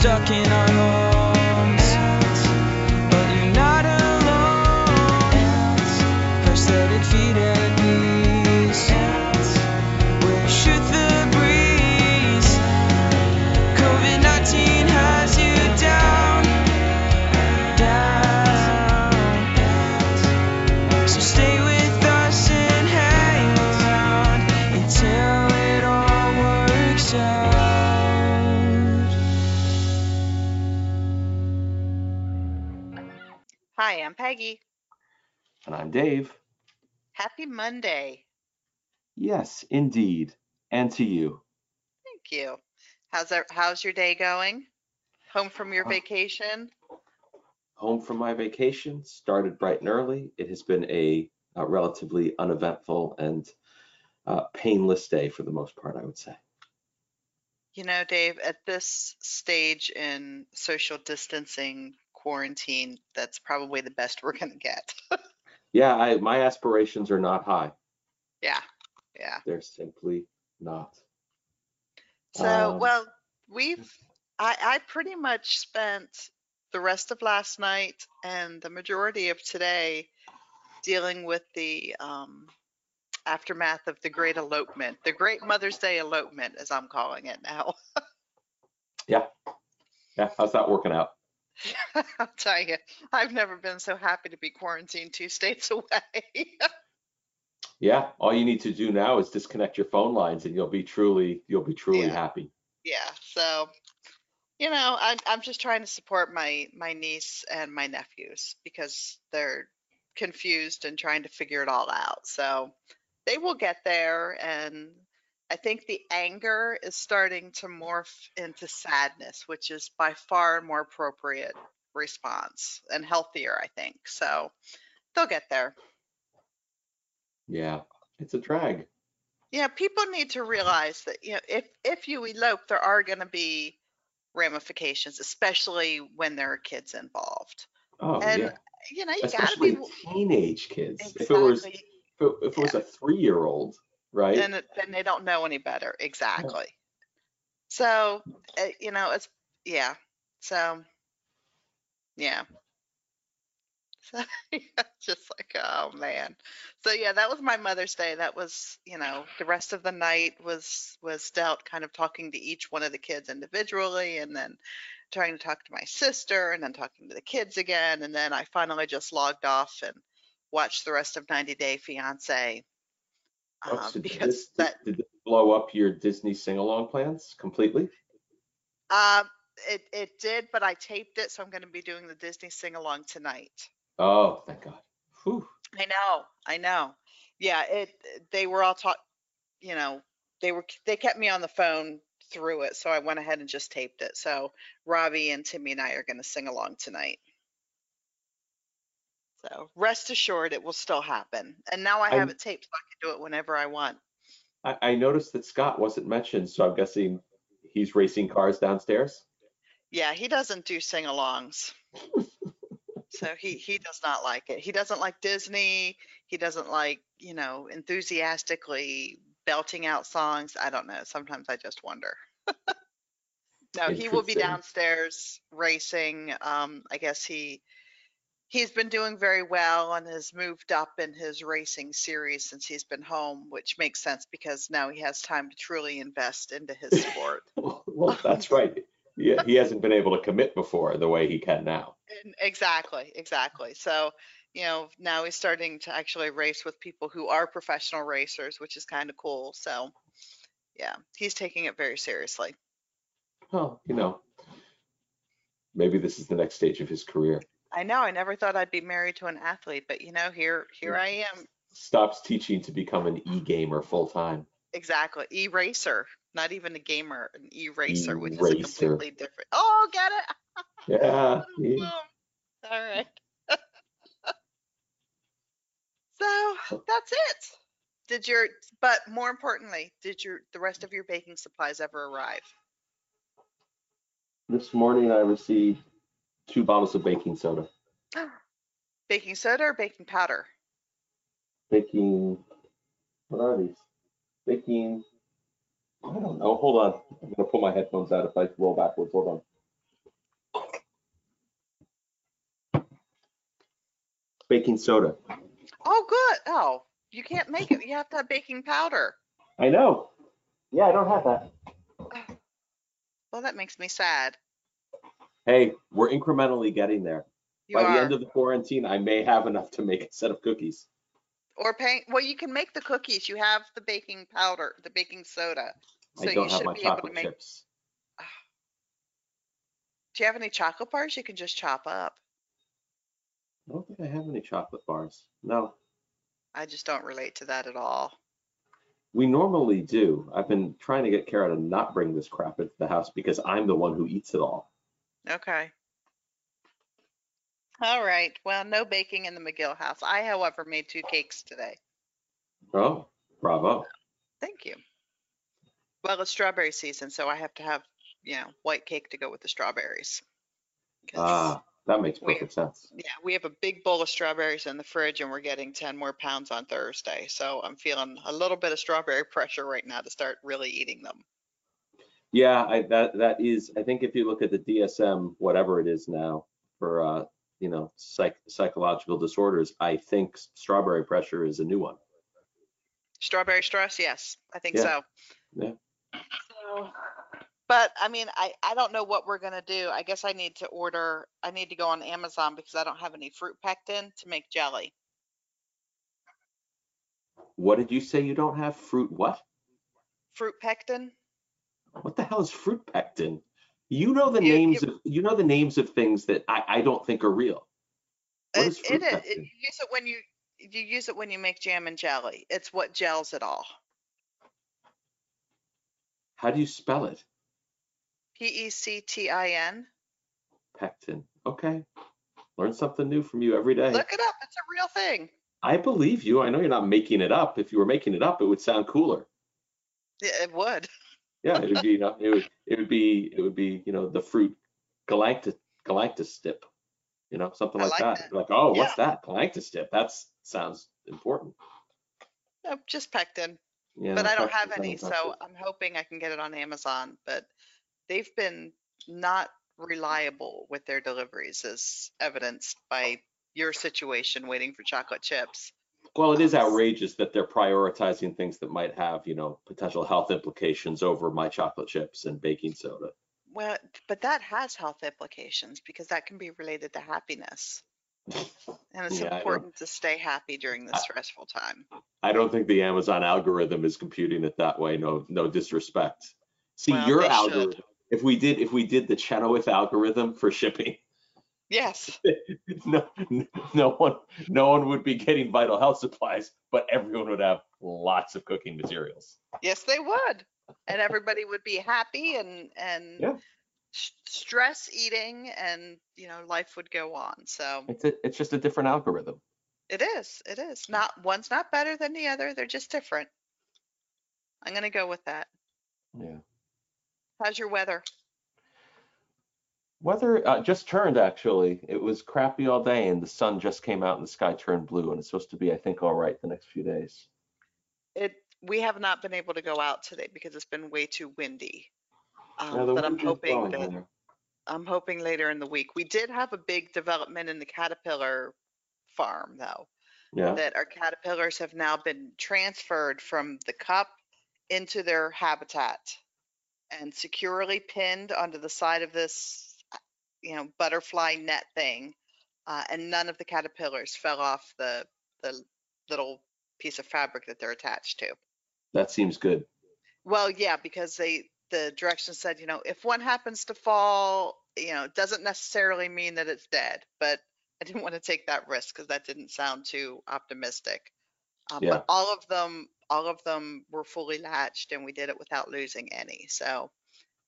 stuck in our homes. Hi, I'm Peggy. And I'm Dave. Happy Monday. Yes, indeed. And to you. Thank you. How's that, how's your day going? Home from your Uh, vacation? Home from my vacation, started bright and early. It has been a, uh relatively uneventful and uh, painless day for the most part, I would say. You know, Dave, at this stage in social distancing quarantine, that's probably the best we're going to get. Yeah, I, my aspirations are not high. Yeah, yeah. They're simply not. So, Um, well, we've, I, I pretty much spent the rest of last night and the majority of today dealing with the um, aftermath of the great elopement, the great Mother's Day elopement, as I'm calling it now. Yeah, Yeah. how's that working out? I'll tell you, I've never been so happy to be quarantined two states away. Yeah, all you need to do now is disconnect your phone lines and you'll be truly, you'll be truly Yeah. happy. yeah, so you know, I'm I'm just trying to support my my niece and my nephews because they're confused and trying to figure it all out. So they will get there and I think the anger is starting to morph into sadness, which is by far a more appropriate response and healthier, I think. So they'll get there. Yeah, it's a drag. Yeah, people need to realize that you know if if you elope, there are going to be ramifications, especially when there are kids involved. Oh, And yeah. you know, you got to Especially be teenage kids. Exactly. If it was, if it, if it was a three-year-old, right? Then then they don't know any better. Exactly. So uh, you know, it's yeah. So yeah. So yeah, just like oh man. So yeah, that was my Mother's Day. That was you know the rest of the night was was dealt kind of talking to each one of the kids individually, and then trying to talk to my sister, and then talking to the kids again, and then I finally just logged off and watched the rest of 90 Day Fiance. Oh, Um, so did because this, that did this blow up your Disney sing-along plans completely? um it it did, but I taped it, so I'm going to be doing the Disney sing along tonight. Oh, thank God. Whew. I know, I know. Yeah, it they were all taught, you know, they were they kept me on the phone through it, so I went ahead and just taped it. So Robbie and Timmy and I are going to sing along tonight. So rest assured, it will still happen. And now I have it taped, so I can do it whenever I want. I, I noticed that Scott wasn't mentioned, so I'm guessing he's racing cars downstairs. Yeah, he doesn't do sing-alongs. So he he does not like it. He doesn't like Disney. He doesn't like, you know, enthusiastically belting out songs. I don't know. Sometimes I just wonder. No, he will be downstairs racing. Um, I guess he he's been doing very well and has moved up in his racing series since he's been home, which makes sense because now he has time to truly invest into his sport. well, that's right. Yeah, he hasn't been able to commit before the way he can now. Exactly, exactly. So, you know, now he's starting to actually race with people who are professional racers, which is kind of cool. So, yeah, he's taking it very seriously. Well, you know, maybe this is the next stage of his career. I know, I never thought I'd be married to an athlete, but you know, here here I am. Stops teaching to become an e-gamer full time. Exactly. E-racer, not even a gamer, an e-racer, which is a E-racer. completely different. Oh, get it? Yeah. he- Boom. All right. so that's it. Did your, but more importantly, did your the rest of your baking supplies ever arrive? This morning I received two bottles of baking soda. Baking soda or baking powder? Baking, what are these? Baking, I don't know. Hold on. I'm going to pull my headphones out if I roll backwards. Hold on. baking soda. Oh, good. Oh, you can't make it. You have to have baking powder. I know. Yeah, I don't have that. Well, that makes me sad. Hey, we're incrementally getting there. You By the end of the quarantine, I may have enough to make a set of cookies. Or paint. well, you can make the cookies. You have the baking powder, the baking soda. So I you don't have should my be able to make, chips. do you have any chocolate bars you can just chop up? I don't think I have any chocolate bars. No, I just don't relate to that at all. we normally do. I've been trying to get Kara to not bring this crap into the house because I'm the one who eats it all. Okay. All right. Well, no baking in the McGill house. I, however, made two cakes today. Oh, bravo. Thank you. Well, it's strawberry season, so I have to have, you know, white cake to go with the strawberries. 'Cause, Ah, that makes we- perfect sense. Yeah, we have a big bowl of strawberries in the fridge and we're getting 10 more pounds on Thursday. So I'm feeling a little bit of strawberry pressure right now to start really eating them. Yeah, I, that that is. I think if you look at the DSM, whatever it is now for uh, you know psych, psychological disorders, I think strawberry pressure is a new one. Strawberry stress, yes, I think Yeah. so. Yeah. So, but I mean, I, I don't know what we're gonna do. I guess I need to order, I need to go on Amazon because I don't have any fruit pectin to make jelly. What did you say you don't have? Fruit what? Fruit pectin? What the hell is fruit pectin? You know the You- names you- of you know the names of things that I, I don't think are real. What It, is it fruit it- pectin? you use it when you, you use it when you make jam and jelly. It's what gels it all. How do you spell it? P E C T I N. Pectin. Okay. Learn something new from you every day. Look it up. It's a real thing. I believe you. I know you're not making it up. If you were making it up, it would sound cooler. Yeah, It would. Yeah, it would be, you know, it would, it would be, it would be, you know, the fruit galactus, galactus dip, you know, something like like that. that. Like, oh, what's that? Galactus dip. That sounds important. Nope, just pectin. Yeah. but I don't have any, so. I'm hoping I can get it on Amazon. But they've been not reliable with their deliveries, as evidenced by your situation waiting for chocolate chips. Well, it is outrageous that they're prioritizing things that might have, you know, potential health implications over my chocolate chips and baking soda. Well, but that has health implications because that can be related to happiness. And it's Yeah, important to stay happy during this I- stressful time. I don't think the Amazon algorithm is computing it that way. No, no disrespect. See, Well, your they should. algorithm, if we did, if we did the Chenoweth algorithm for shipping, Yes, no, no one, no one would be getting vital health supplies, but everyone would have lots of cooking materials. yes, they would. And everybody would be happy and, and Yeah. stress eating and, you know, life would go on. So It's a, it's just a different algorithm. it is, it is. Not, one's not better than the other. They're just different. I'm going to go with that. Yeah. How's your weather? Weather uh, just turned actually. It was crappy all day, and the sun just came out, and the sky turned blue, and it's supposed to be, I think, all right the next few days. It, we have not been able to go out today because it's been way too windy. Yeah, Um, the but I'm hoping that there. I'm hoping later in the week. We did have a big development in the caterpillar farm though, Yeah. that our caterpillars have now been transferred from the cup into their habitat and securely pinned onto the side of this, you know, butterfly net thing. Uh, and none of the caterpillars fell off the, the little piece of fabric that they're attached to. That seems good. Well, yeah, because they, the directions said, you know, if one happens to fall, you know, it doesn't necessarily mean that it's dead, but I didn't want to take that risk because that didn't sound too optimistic. Uh, Yeah. But all of them, all of them were fully latched and we did it without losing any. So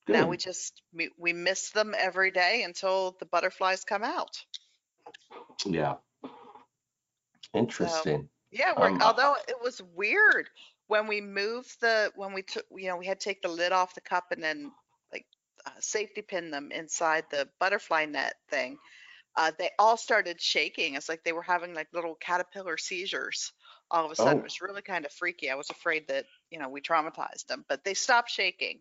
now we just, we, we miss them every day until the butterflies come out. Yeah. Interesting. Yeah, we're, Um, although it was weird when we moved the, when we took, you know, we had to take the lid off the cup and then like uh, safety pin them inside the butterfly net thing. Uh, they all started shaking. It's like they were having like little caterpillar seizures all of a sudden. Oh. It was really kind of freaky. I was afraid that, you know, we traumatized them, but they stopped shaking.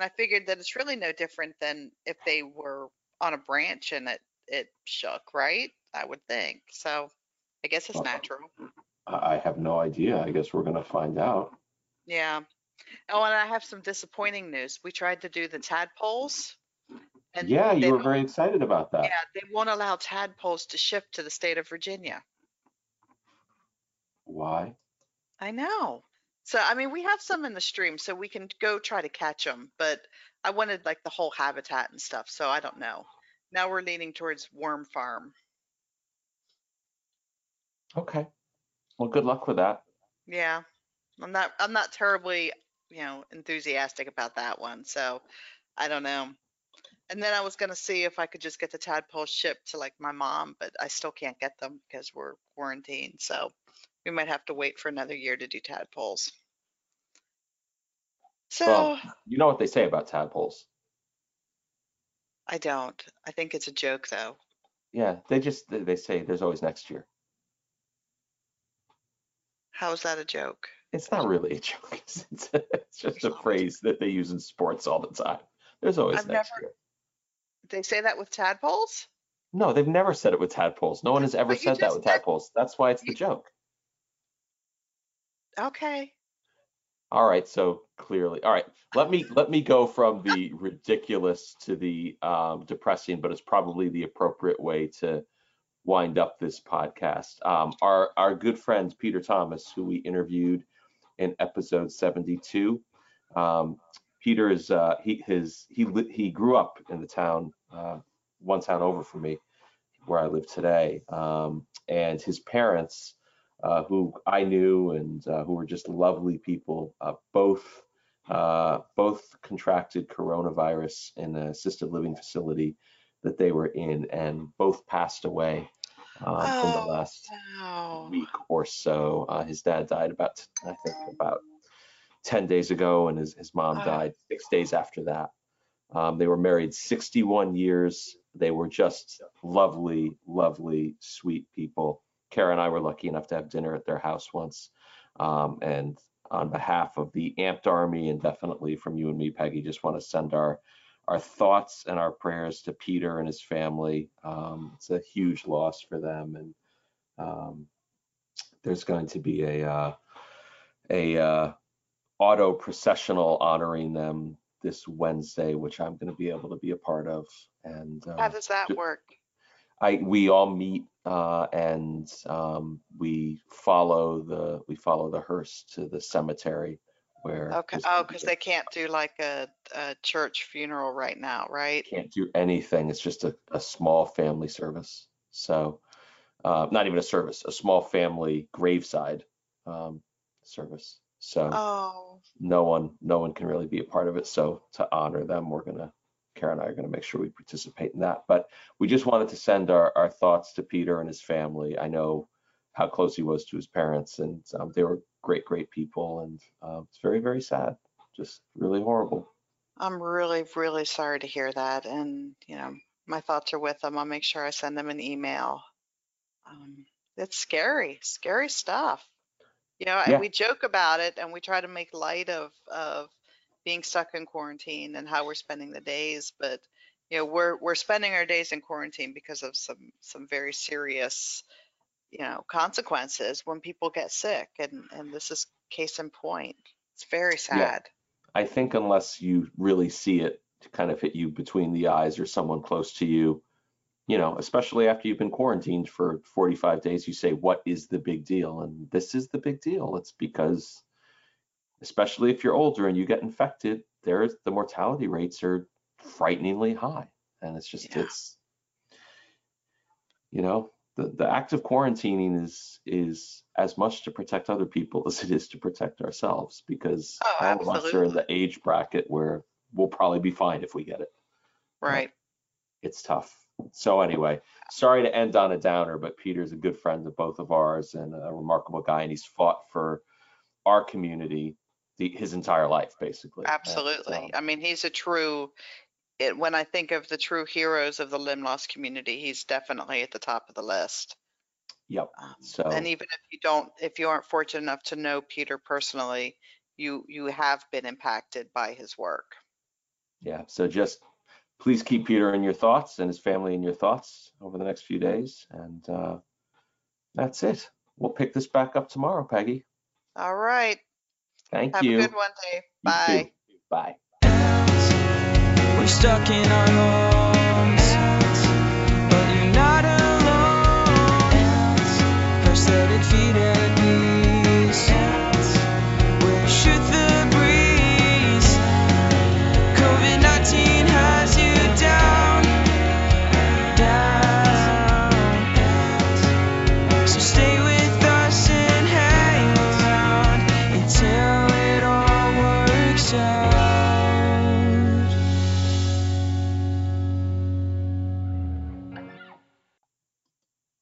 And I figured that it's really no different than if they were on a branch and it, it shook, right? I would think. So I guess it's uh, natural. I have no idea. I guess we're gonna find out. Yeah. Oh, and I have some disappointing news. We tried to do the tadpoles. And Yeah, you were very excited about that. Yeah, they won't allow tadpoles to ship to the state of Virginia. Why? I know. So, I mean, we have some in the stream, so we can go try to catch them, but I wanted like the whole habitat and stuff, so I don't know. Now we're leaning towards worm farm. Okay. Well, good luck with that. Yeah. I'm not I'm not terribly, you know, enthusiastic about that one, so I don't know. And then I was gonna see if I could just get the tadpoles shipped to like my mom, but I still can't get them because we're quarantined, so we might have to wait for another year to do tadpoles. So Well, you know what they say about tadpoles. I don't. I think it's a joke though. Yeah, they just they say there's always next year. How is that a joke? It's not really a joke. It's, it's, just a phrase that they use in sports all the time. There's always I've next never- year. They say that with tadpoles? No, they've never said it with tadpoles. No one has ever But said that with tadpoles. That's why it's the you- joke. Okay. All right, so clearly, all right. Let me let me go from the ridiculous to the um, depressing, but it's probably the appropriate way to wind up this podcast. Um, our our good friend Peter Thomas, who we interviewed in episode 72. Um, Peter is uh, he his he he grew up in the town uh, one town over from me, where I live today, um, and his parents uh, who I knew and uh, who were just lovely people. Uh, both uh, both contracted coronavirus in an assisted living facility that they were in, and both passed away um, in the Oh, last Wow. week or so. Uh, his dad died about I think about 10 days ago, and his, his mom Ah. died six days after that. Um, they were married 61 years. They were just lovely, lovely, sweet people. Kara and I were lucky enough to have dinner at their house once. Um, and on behalf of the Amped Army and definitely from you and me, Peggy, just want to send our our thoughts and our prayers to Peter and his family. Um, it's a huge loss for them, and um, there's going to be a uh, a uh, auto processional honoring them this Wednesday, which I'm going to be able to be a part of. And How uh, does that work? I we all meet uh, and um, we follow the we follow the hearse to the cemetery where Okay. Oh, because they can't do like a, a church funeral right now, right? can't do anything. It's just a, a small family service. So, uh, not even a service, a small family graveside um, service. So Oh, no one, no one can really be a part of it. So to honor them, we're gonna, Karen and I are gonna make sure we participate in that. But we just wanted to send our, our thoughts to Peter and his family. I know how close he was to his parents, and um, they were great, great people, and uh, it's very, very sad. Just really horrible. I'm really, really sorry to hear that. And, you know, my thoughts are with them. I'll make sure I send them an email. Um, it's scary, scary stuff. You know, and Yeah. we joke about it and we try to make light of, of being stuck in quarantine and how we're spending the days. But, you know, we're, we're spending our days in quarantine because of some, some very serious, you know, consequences when people get sick. And, and this is case in point. It's very sad. I think unless you really see it to kind of hit you between the eyes or someone close to you, you know, especially after you've been quarantined for 45 days, you say, what is the big deal? And this is the big deal. It's because, especially if you're older and you get infected, there's the mortality rates are frighteningly high. And it's just, Yeah. it's, you know, the, the act of quarantining is is as much to protect other people as it is to protect ourselves because Oh, all of us are in the age bracket where we'll probably be fine if we get it. Right. It's tough. So anyway, sorry to end on a downer, but Peter's a good friend of both of ours and a remarkable guy, and he's fought for our community the, his entire life, basically. Absolutely. um, I mean, he's a true, it, when I think of the true heroes of the limb loss community, he's definitely at the top of the list. yep. Um, So And even if you don't, if you aren't fortunate enough to know Peter personally, you, you have been impacted by his work. yeah. So just please keep Peter in your thoughts and his family in your thoughts over the next few days. And uh, That's it. We'll pick this back up tomorrow, Peggy. All right. Thank Have you. a good one, Dave. Bye. Bye. We're stuck in our hole.